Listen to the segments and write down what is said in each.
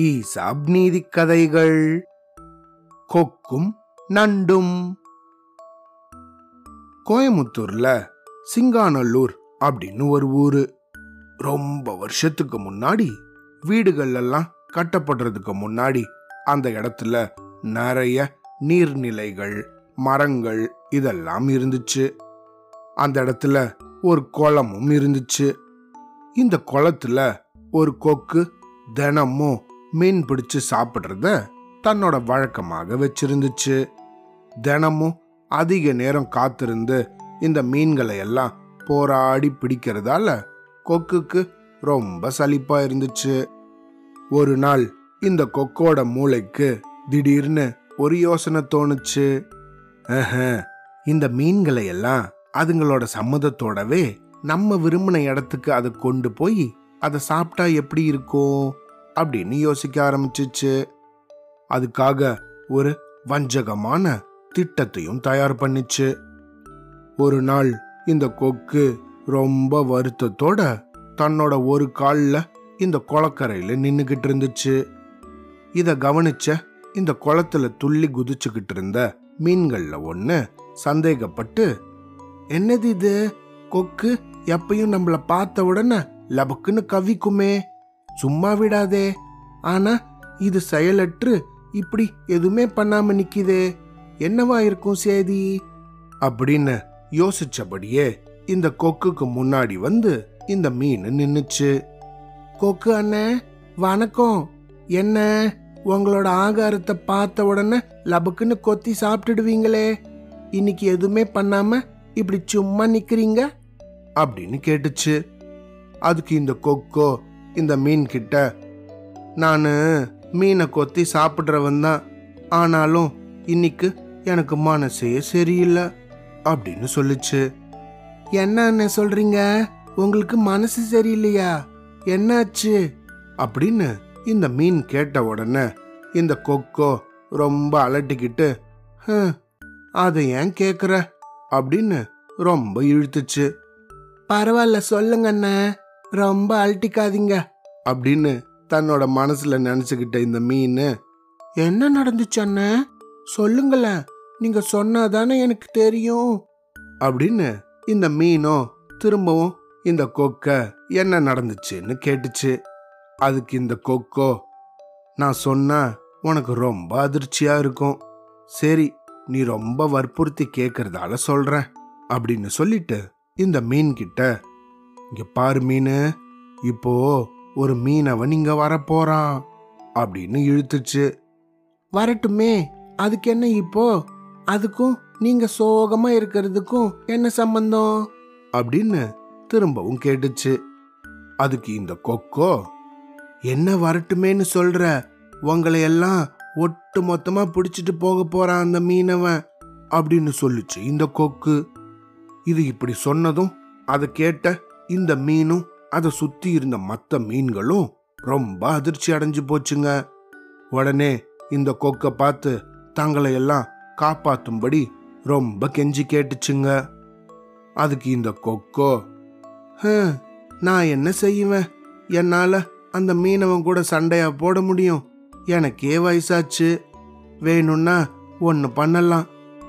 ESAB நீதி கதைகள். கொக்கும் நண்டும். கோயமுத்தூர்ல சிங்காநல்லூர் அப்படின்னு ஒரு ஊரு. ரொம்ப வருஷத்துக்கு முன்னாடி வீடுகள் எல்லாம் கட்டப்படுறதுக்கு முன்னாடி அந்த இடத்துல நிறைய நீர்நிலைகள் மரங்கள் இதெல்லாம் இருந்துச்சு. அந்த இடத்துல ஒரு குளமும் இருந்துச்சு. இந்த குளத்துல ஒரு கொக்கு தினமும் மீன் பிடிச்சு சாப்பிட்றத தன்னோட வழக்கமாக வச்சிருந்துச்சு. தினமும் அதிக நேரம் காத்திருந்து இந்த மீன்களை எல்லாம் போராடி பிடிக்கிறதால கொக்குக்கு ரொம்ப சலிப்பா இருந்துச்சு. ஒரு நாள் இந்த கொக்கோட மூளைக்கு திடீர்னு ஒரு யோசனை தோணுச்சு. இந்த மீன்களை எல்லாம் அதுங்களோட சம்மதத்தோடவே நம்ம விரும்பின இடத்துக்கு அதை கொண்டு போய் அதை சாப்பிட்டா எப்படி இருக்கும்? அப்படின்னு யோசிக்க ஆரம்பிச்சிச்சு. அதுக்காக ஒரு வஞ்சகமான திட்டத்தையும் தயார் பண்ணிச்சு. ஒரு நாள் இந்த கொக்கு ரொம்ப வருத்தத்தோட தன்னோட ஒரு காலில் இந்த குளக்கரையில் நின்றுக்கிட்டு இருந்துச்சு. இதை கவனிச்ச இந்த குளத்துல துள்ளி குதிச்சுக்கிட்டு இருந்த மீன்களில் ஒன்று சந்தேகப்பட்டு என்னது இது? கொக்கு எப்பயும் நம்மள பார்த்த உடனே லபக்குன்னு கவிக்குமே. சும்மா விடாதே. ஆனா இது செயலற்று இப்படி எதுவுமே பண்ணாம நிக்குதே. என்னவா இருக்கும் சேதி? அப்படின்னு யோசிச்சபடியே இந்த கொக்குக்கு முன்னாடி வந்து இந்த மீன் நின்னுச்சு. கொக்கு அண்ணே வணக்கம். என்ன உங்களோட ஆகாரத்தை பார்த்த உடனே லபக்குன்னு கொத்தி சாப்பிட்டுடுவீங்களே? இன்னைக்கு எதுவுமே பண்ணாம இப்படி சும்மா நிக்கிறீங்க? அப்படின்னு கேட்டுச்சு. அதுக்கு இந்த கொக்கோ இந்த மீன் கிட்ட நான் மீனை கொத்தி சாப்பிட்றவன் தான். ஆனாலும் இன்னைக்கு எனக்கு மனசே சரியில்லை அப்படின்னு சொல்லுச்சு. என்ன சொல்றீங்க? உங்களுக்கு மனசு சரியில்லையா? என்னாச்சு? அப்படின்னு இந்த மீன் கேட்ட உடனே இந்த கொக்கோ ரொம்ப அலட்டிக்கிட்டு அதை ஏன் கேக்குற? அப்படின்னு ரொம்ப இழுத்துச்சு. பரவாயில்ல சொல்லுங்க அண்ணே. ரொம்ப அழட்டிக்காதீங்க. அப்படின்னு தன்னோட மனசுல நினைச்சுக்கிட்ட இந்த மீன். என்ன நடந்துச்சு அண்ணே? சொல்லுங்களேன். நீங்க சொன்னாதானே எனக்கு தெரியும். அப்படின்னு இந்த மீனும் திரும்பவும் இந்த கொக்க என்ன நடந்துச்சுன்னு கேட்டுச்சு. அதுக்கு இந்த கொக்கோ நான் சொன்னா உனக்கு ரொம்ப அதிர்ச்சியா இருக்கும். சரி நீ ரொம்ப வற்புறுத்தி கேக்குறதால சொல்றேன் அப்படின்னு சொல்லிட்டு இந்த மீன் கிட்ட இங்க பாரு மீன். இப்போ ஒரு மீனவன் இங்க வரப்போறான் அப்படின்னு இழுத்துச்சு. வரட்டுமே அதுக்கு என்ன இப்போ? அதுக்கும் நீங்க சோகமா இருக்கிறதுக்கும் என்ன சம்பந்தம்? அப்படின்னு திரும்பவும் கேட்டுச்சு. அதுக்கு இந்த கொக்கோ என்ன வரட்டுமேன்னு சொல்ற? உங்களை எல்லாம் ஒட்டு மொத்தமா பிடிச்சிட்டு போக போறான் அந்த மீனவன் அப்படின்னு சொல்லுச்சு இந்த கொக்கு. இது இப்படி சொன்னதும் அதை கேட்ட இந்த மீனும் அதை சுத்தி இருந்த மற்ற மீன்களும் ரொம்ப அதிர்ச்சி அடைஞ்சு போச்சுங்க. உடனே இந்த கொக்கை பார்த்து தங்களை எல்லாம் காப்பாத்தும்படி ரொம்ப கெஞ்சி கேட்டுச்சுங்க. அதுக்கு இந்த கொக்கோ நான் என்ன செய்வேன்? என்னால அந்த மீனவன் கூட சண்டையா போட முடியும்? எனக்கே வயசாச்சு. வேணும்னா ஒன்று பண்ணலாம்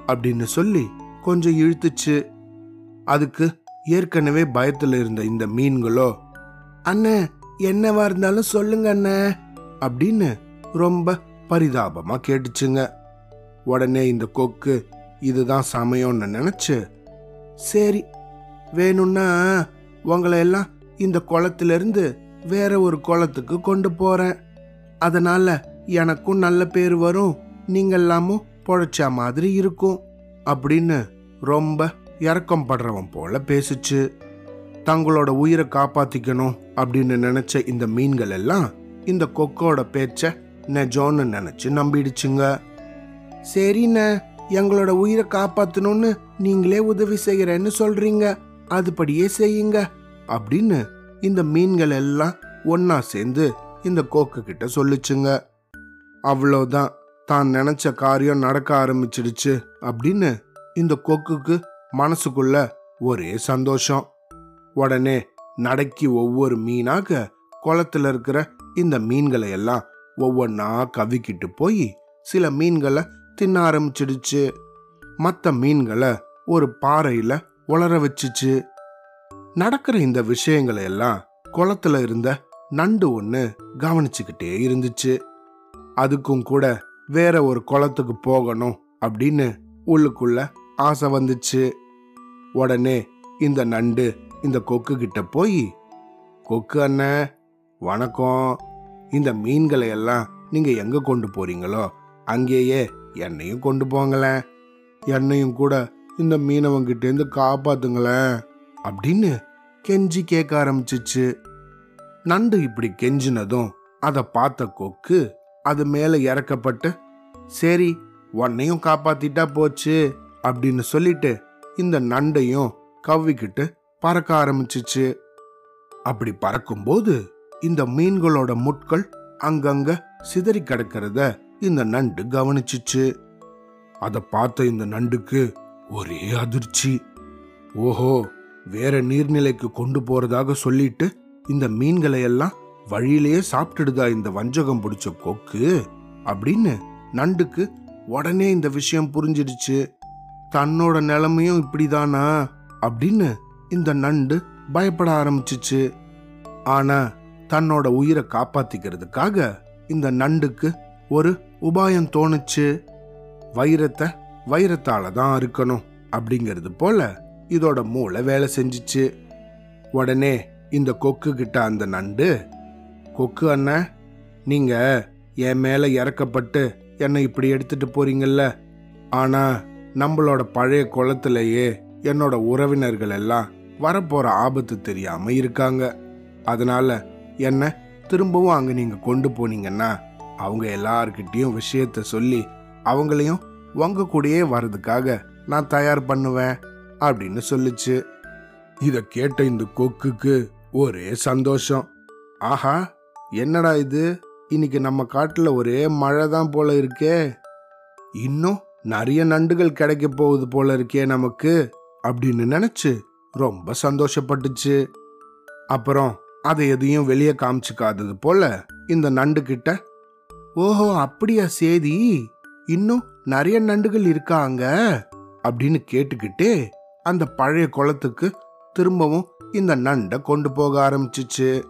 அப்படின்னு சொல்லி கொஞ்சம் இழுத்துச்சு. அதுக்கு ஏற்கனவே பயத்துல இருந்த இந்த மீன்களோ அண்ணே என்னவா இருந்தாலும் சொல்லுங்க அண்ணே அப்படின்னு ரொம்ப பரிதாபமா கேட்டுச்சுங்க. உடனே இந்த கொக்கு இதுதான் சமயம்னு நினைச்சு சரி வேணும்னா உங்களை எல்லாம் இந்த குளத்திலிருந்து வேற ஒரு குளத்துக்கு கொண்டு போறேன். அதனால எனக்கும் நல்ல பேர் வரும் நீங்க பொழைச்சா மாதிரி இருக்கும் அப்படின்னு ரொம்ப இறக்கம் படுறவன் போல பேசுச்சு. தங்களோட உயிரை காப்பாத்திக்கணும் அப்படின்னு நினைச்ச இந்த மீன்கள் எல்லாம் இந்த கொக்கோட பேச்ச நெஜோன்னு நினைச்சு நம்பிடுச்சுங்க. சரிண்ணே எங்களோட உயிரை காப்பாத்தணும்னு நீங்களே உதவி செய்யறேன்னு சொல்றீங்க. அதுபடியே செய்யுங்க அப்படின்னு இந்த மீன்கள் எல்லாம் ஒன்னா சேர்ந்து இந்த கோக்கு கிட்ட சொல்லுச்சுங்க. அவ்வளோதான் தான் நினைச்ச காரியம் நடக்க ஆரம்பிச்சிடுச்சு அப்படின்னு இந்த கொக்குக்கு மனசுக்குள்ள ஒரே சந்தோஷம். உடனே நடக்கி ஒவ்வொரு மீனாக குளத்துல இருக்கிற இந்த மீன்களை எல்லாம் ஒவ்வொன்னா கவிக்கிட்டு போய் சில மீன்களை தின்ன ஆரம்பிச்சிடுச்சு. மற்ற மீன்களை ஒரு பாறையில உளர வச்சுச்சு. நடக்கிற இந்த விஷயங்களை எல்லாம் குளத்துல இருந்த நண்டு ஒண்ணு கவனிச்சுக்கிட்டே இருந்துச்சு. அதுக்கும் கூட வேற ஒரு குளத்துக்கு போகணும் அப்படின்னு உள்ளுக்குள்ள ஆசை வந்துச்சு. உடனே இந்த நண்டு இந்த கொக்கு கிட்ட போய் கொக்கு அண்ணன் வணக்கம். இந்த மீன்களை எல்லாம் நீங்க எங்க கொண்டு போறீங்களோ அங்கேயே என்னையும் கொண்டு போங்களேன். என்னையும் கூட இந்த மீனவங்கிட்ட இருந்து காப்பாத்துங்களேன். அப்படின்னு கெஞ்சி கேட்க ஆரம்பிச்சிச்சு. நண்டு இப்படி கெஞ்சினதும் அதை பார்த்த கொக்கு அது மேலே இறக்கப்பட்டு சரி உன்னையும் காப்பாத்திட்டா போச்சு. அப்படின்னு சொல்லிட்டு இந்த நண்டையும் கவ்விக்கிட்டு பறக்க ஆரம்பிச்சிச்சு. அப்படி பறக்கும்போது இந்த மீன்களோட முட்கள் அங்கங்க சிதறி கிடக்கிறத இந்த நண்டு கவனிச்சிச்சு. அதை பார்த்த இந்த நண்டுக்கு ஒரே அதிர்ச்சி. ஓஹோ வேற நீர்நிலைக்கு கொண்டு போறதாக சொல்லிட்டு இந்த மீன்களை எல்லாம் வழியிலேயே சாப்பிட்டுடுதா இந்த வஞ்சகம் பிடிச்ச கொக்கு அப்படின்னு நண்டுக்கு உடனே இந்த விஷயம் புரிஞ்சிடுச்சு. தன்னோட நிலைமையும் இப்படிதானா? அப்படின்னு இந்த நண்டு பயப்பட ஆரம்பிச்சிச்சு. ஆனா தன்னோட உயிரை காப்பாத்திக்கிறதுக்காக இந்த நண்டுக்கு ஒரு உபாயம் தோணுச்சு. வைரத்தை வைரத்தால தான் இருக்கணும் அப்படிங்கிறது போல இதோட மூளை வேலை செஞ்சுச்சு. உடனே இந்த கொக்கு கிட்ட அந்த நண்டு கொக்கு அண்ணன் நீங்க என் மேல இறக்கப்பட்டு என்னை இப்படி எடுத்துட்டு போறீங்கல்ல? ஆனா நம்மளோட பழைய குளத்திலேயே என்னோட உறவினர்கள் எல்லாம் வரப்போற ஆபத்து தெரியாம இருக்காங்க. அதனால என்ன திரும்பவும் அங்க நீங்க கொண்டு போனீங்கன்னா அவங்க எல்லார்கிட்டேயும் விஷயத்த சொல்லி அவங்களையும் உங்க கூடயே வர்றதுக்காக நான் தயார் பண்ணுவேன் அப்படின்னு சொல்லுச்சு. இத கேட்ட இந்த கொக்குக்கு ஒரே சந்தோஷம். ஆஹா என்னடா இது? இன்னைக்கு நம்ம காட்டுல ஒரே மழை தான் போல இருக்கே. இன்னும் நிறைய நண்டுகள் கிடைக்க போகுது போல இருக்கே நமக்கு அப்படின்னு நினைச்சு ரொம்ப சந்தோஷப்பட்டுச்சு. அப்புறம் அதை எதையும் வெளியே காமிச்சுக்காதது போல இந்த நண்டு கிட்ட ஓஹோ அப்படியா சேதி? இன்னும் நிறைய நண்டுகள் இருக்காங்க? அப்படின்னு கேட்டுக்கிட்டே அந்த பழைய குளத்துக்கு திரும்பவும் இந்த நண்டை கொண்டு போக ஆரம்பிச்சிச்சு.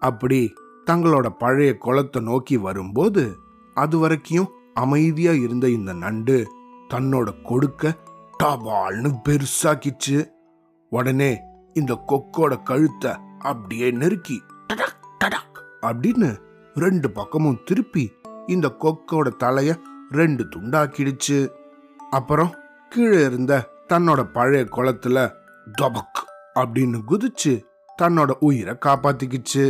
அப்படி தங்களோட பழைய குளத்தை நோக்கி வரும்போது அது வரைக்கும் அமைதியா இருந்த இந்த நண்டு தன்னோட கொடுக்க டபால்னு பெருசாக்கிச்சு. உடனே இந்த கொக்கோட கழுத்தை அப்படியே நெருக்கி டடக், டடக் அப்படின்னு ரெண்டு பக்கமும் திருப்பி இந்த கொக்கோட தலைய ரெண்டு துண்டாக்கிடுச்சு. அப்புறம் கீழே இருந்த தன்னோட பழைய குளத்துல டபக் அப்படின்னு குதிச்சு தன்னோட உயிரை காப்பாத்திக்கிச்சு.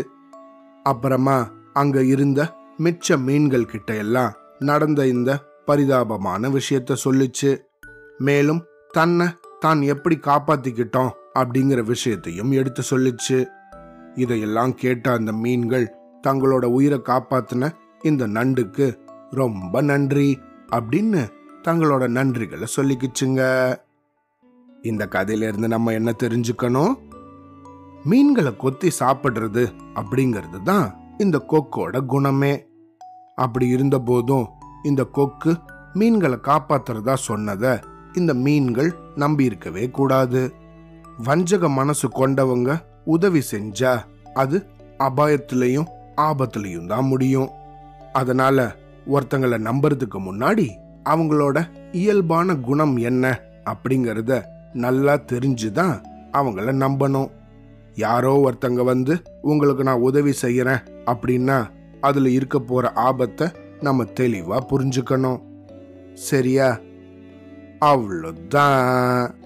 அப்புறமா அங்க இருந்த மிச்ச மீன்கள் கிட்ட எல்லாம் நடந்த இந்த பரிதாபமான விஷயத்த சொல்லுச்சு. மேலும் தன்னை தான் எப்படி காப்பாத்திக்கிட்டோம் அப்படிங்கிற விஷயத்தையும் எடுத்து சொல்லிச்சு. இதையெல்லாம் கேட்ட அந்த மீன்கள் தங்களோட உயிரை காப்பாத்தின இந்த நண்டுக்கு ரொம்ப நன்றி அப்படின்னு தங்களோட நன்றிகளை சொல்லிக்கிச்சுங்க. இந்த கதையிலிருந்து நம்ம என்ன தெரிஞ்சுக்கணும்? மீன்களை கொத்தி சாப்பிடுறது அப்படிங்கிறது தான் இந்த கொக்கோட குணமே. அப்படி இருந்த போதும் இந்த கொக்கு மீன்களை காப்பாத்துறதா சொன்னதை இந்த மீன்கள் நம்பி இருக்கவே கூடாது. வஞ்சக மனசு கொண்டவங்க உதவி செஞ்சா அது அபாயத்திலையும் ஆபத்துலையும் தான் முடியும். அதனால ஒருத்தங்களை நம்புறதுக்கு முன்னாடி அவங்களோட இயல்பான குணம் என்ன அப்படிங்கறத நல்லா தெரிஞ்சுதான் அவங்கள நம்பணும். யாரோ ஒருத்தங்க வந்து உங்களுக்கு நான் உதவி செய்யறேன் அப்படின்னா அதுல இருக்க போற ஆபத்தை நம்ம தெளிவாக புரிஞ்சுக்கணும். சரியா? அவ்வளோதான்.